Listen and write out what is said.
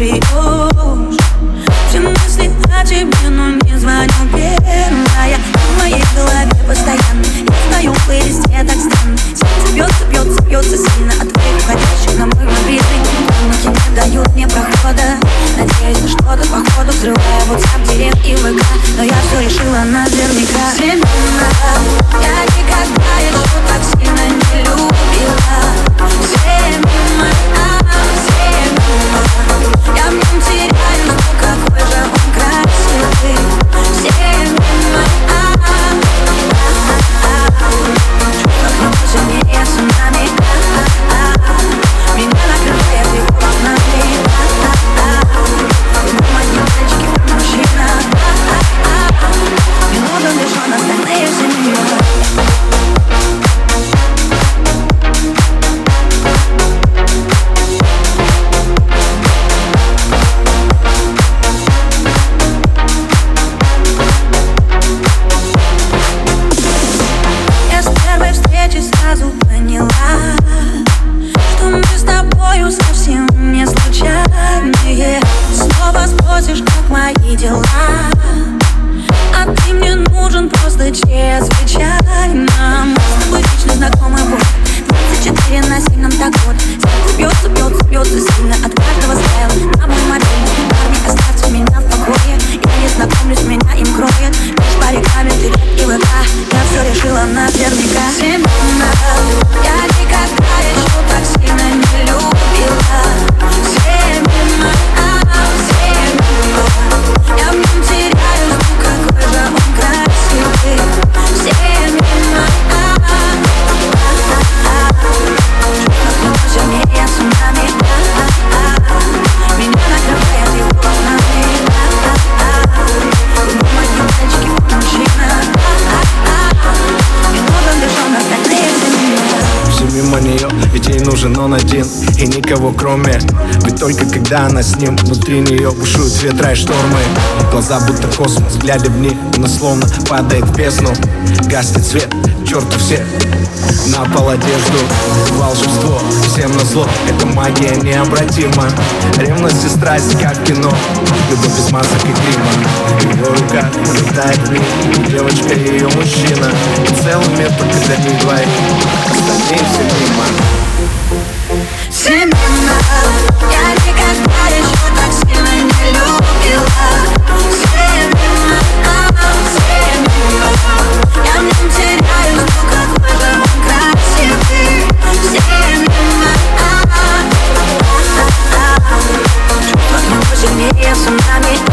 бьешь Все мысли о тебе, но не звоню. Первая в моей голове постоянно. Я знаю, в плейлисте так странно. Сердце бьется, бьется, бьется сильно а от твоих входящих спросишь, как мои дела? А ты мне нужен просто чрезвычайно полностью мимо нее Ведь ей нужен он один. И никого кроме Ведь только когда она с ним. Внутри нее бушуют ветра и штормы. Глаза будто космос, глядя в них Она словно падает в бездну. Гаснет свет, черту все на пол одежду. Волшебство, всем на зло Это магия необратима. Ревность и страсть, как кино Любовь без масок и грима. Пролетает мимо, девочка и ее мужчина И целый мир только для них двоих Остальные все мимо Все мимо Я никогда еще так сильно не любила Все мимо, все мимо Я в нем теряюсь, но какой же он красивый Все мимо Чувства не сомнамись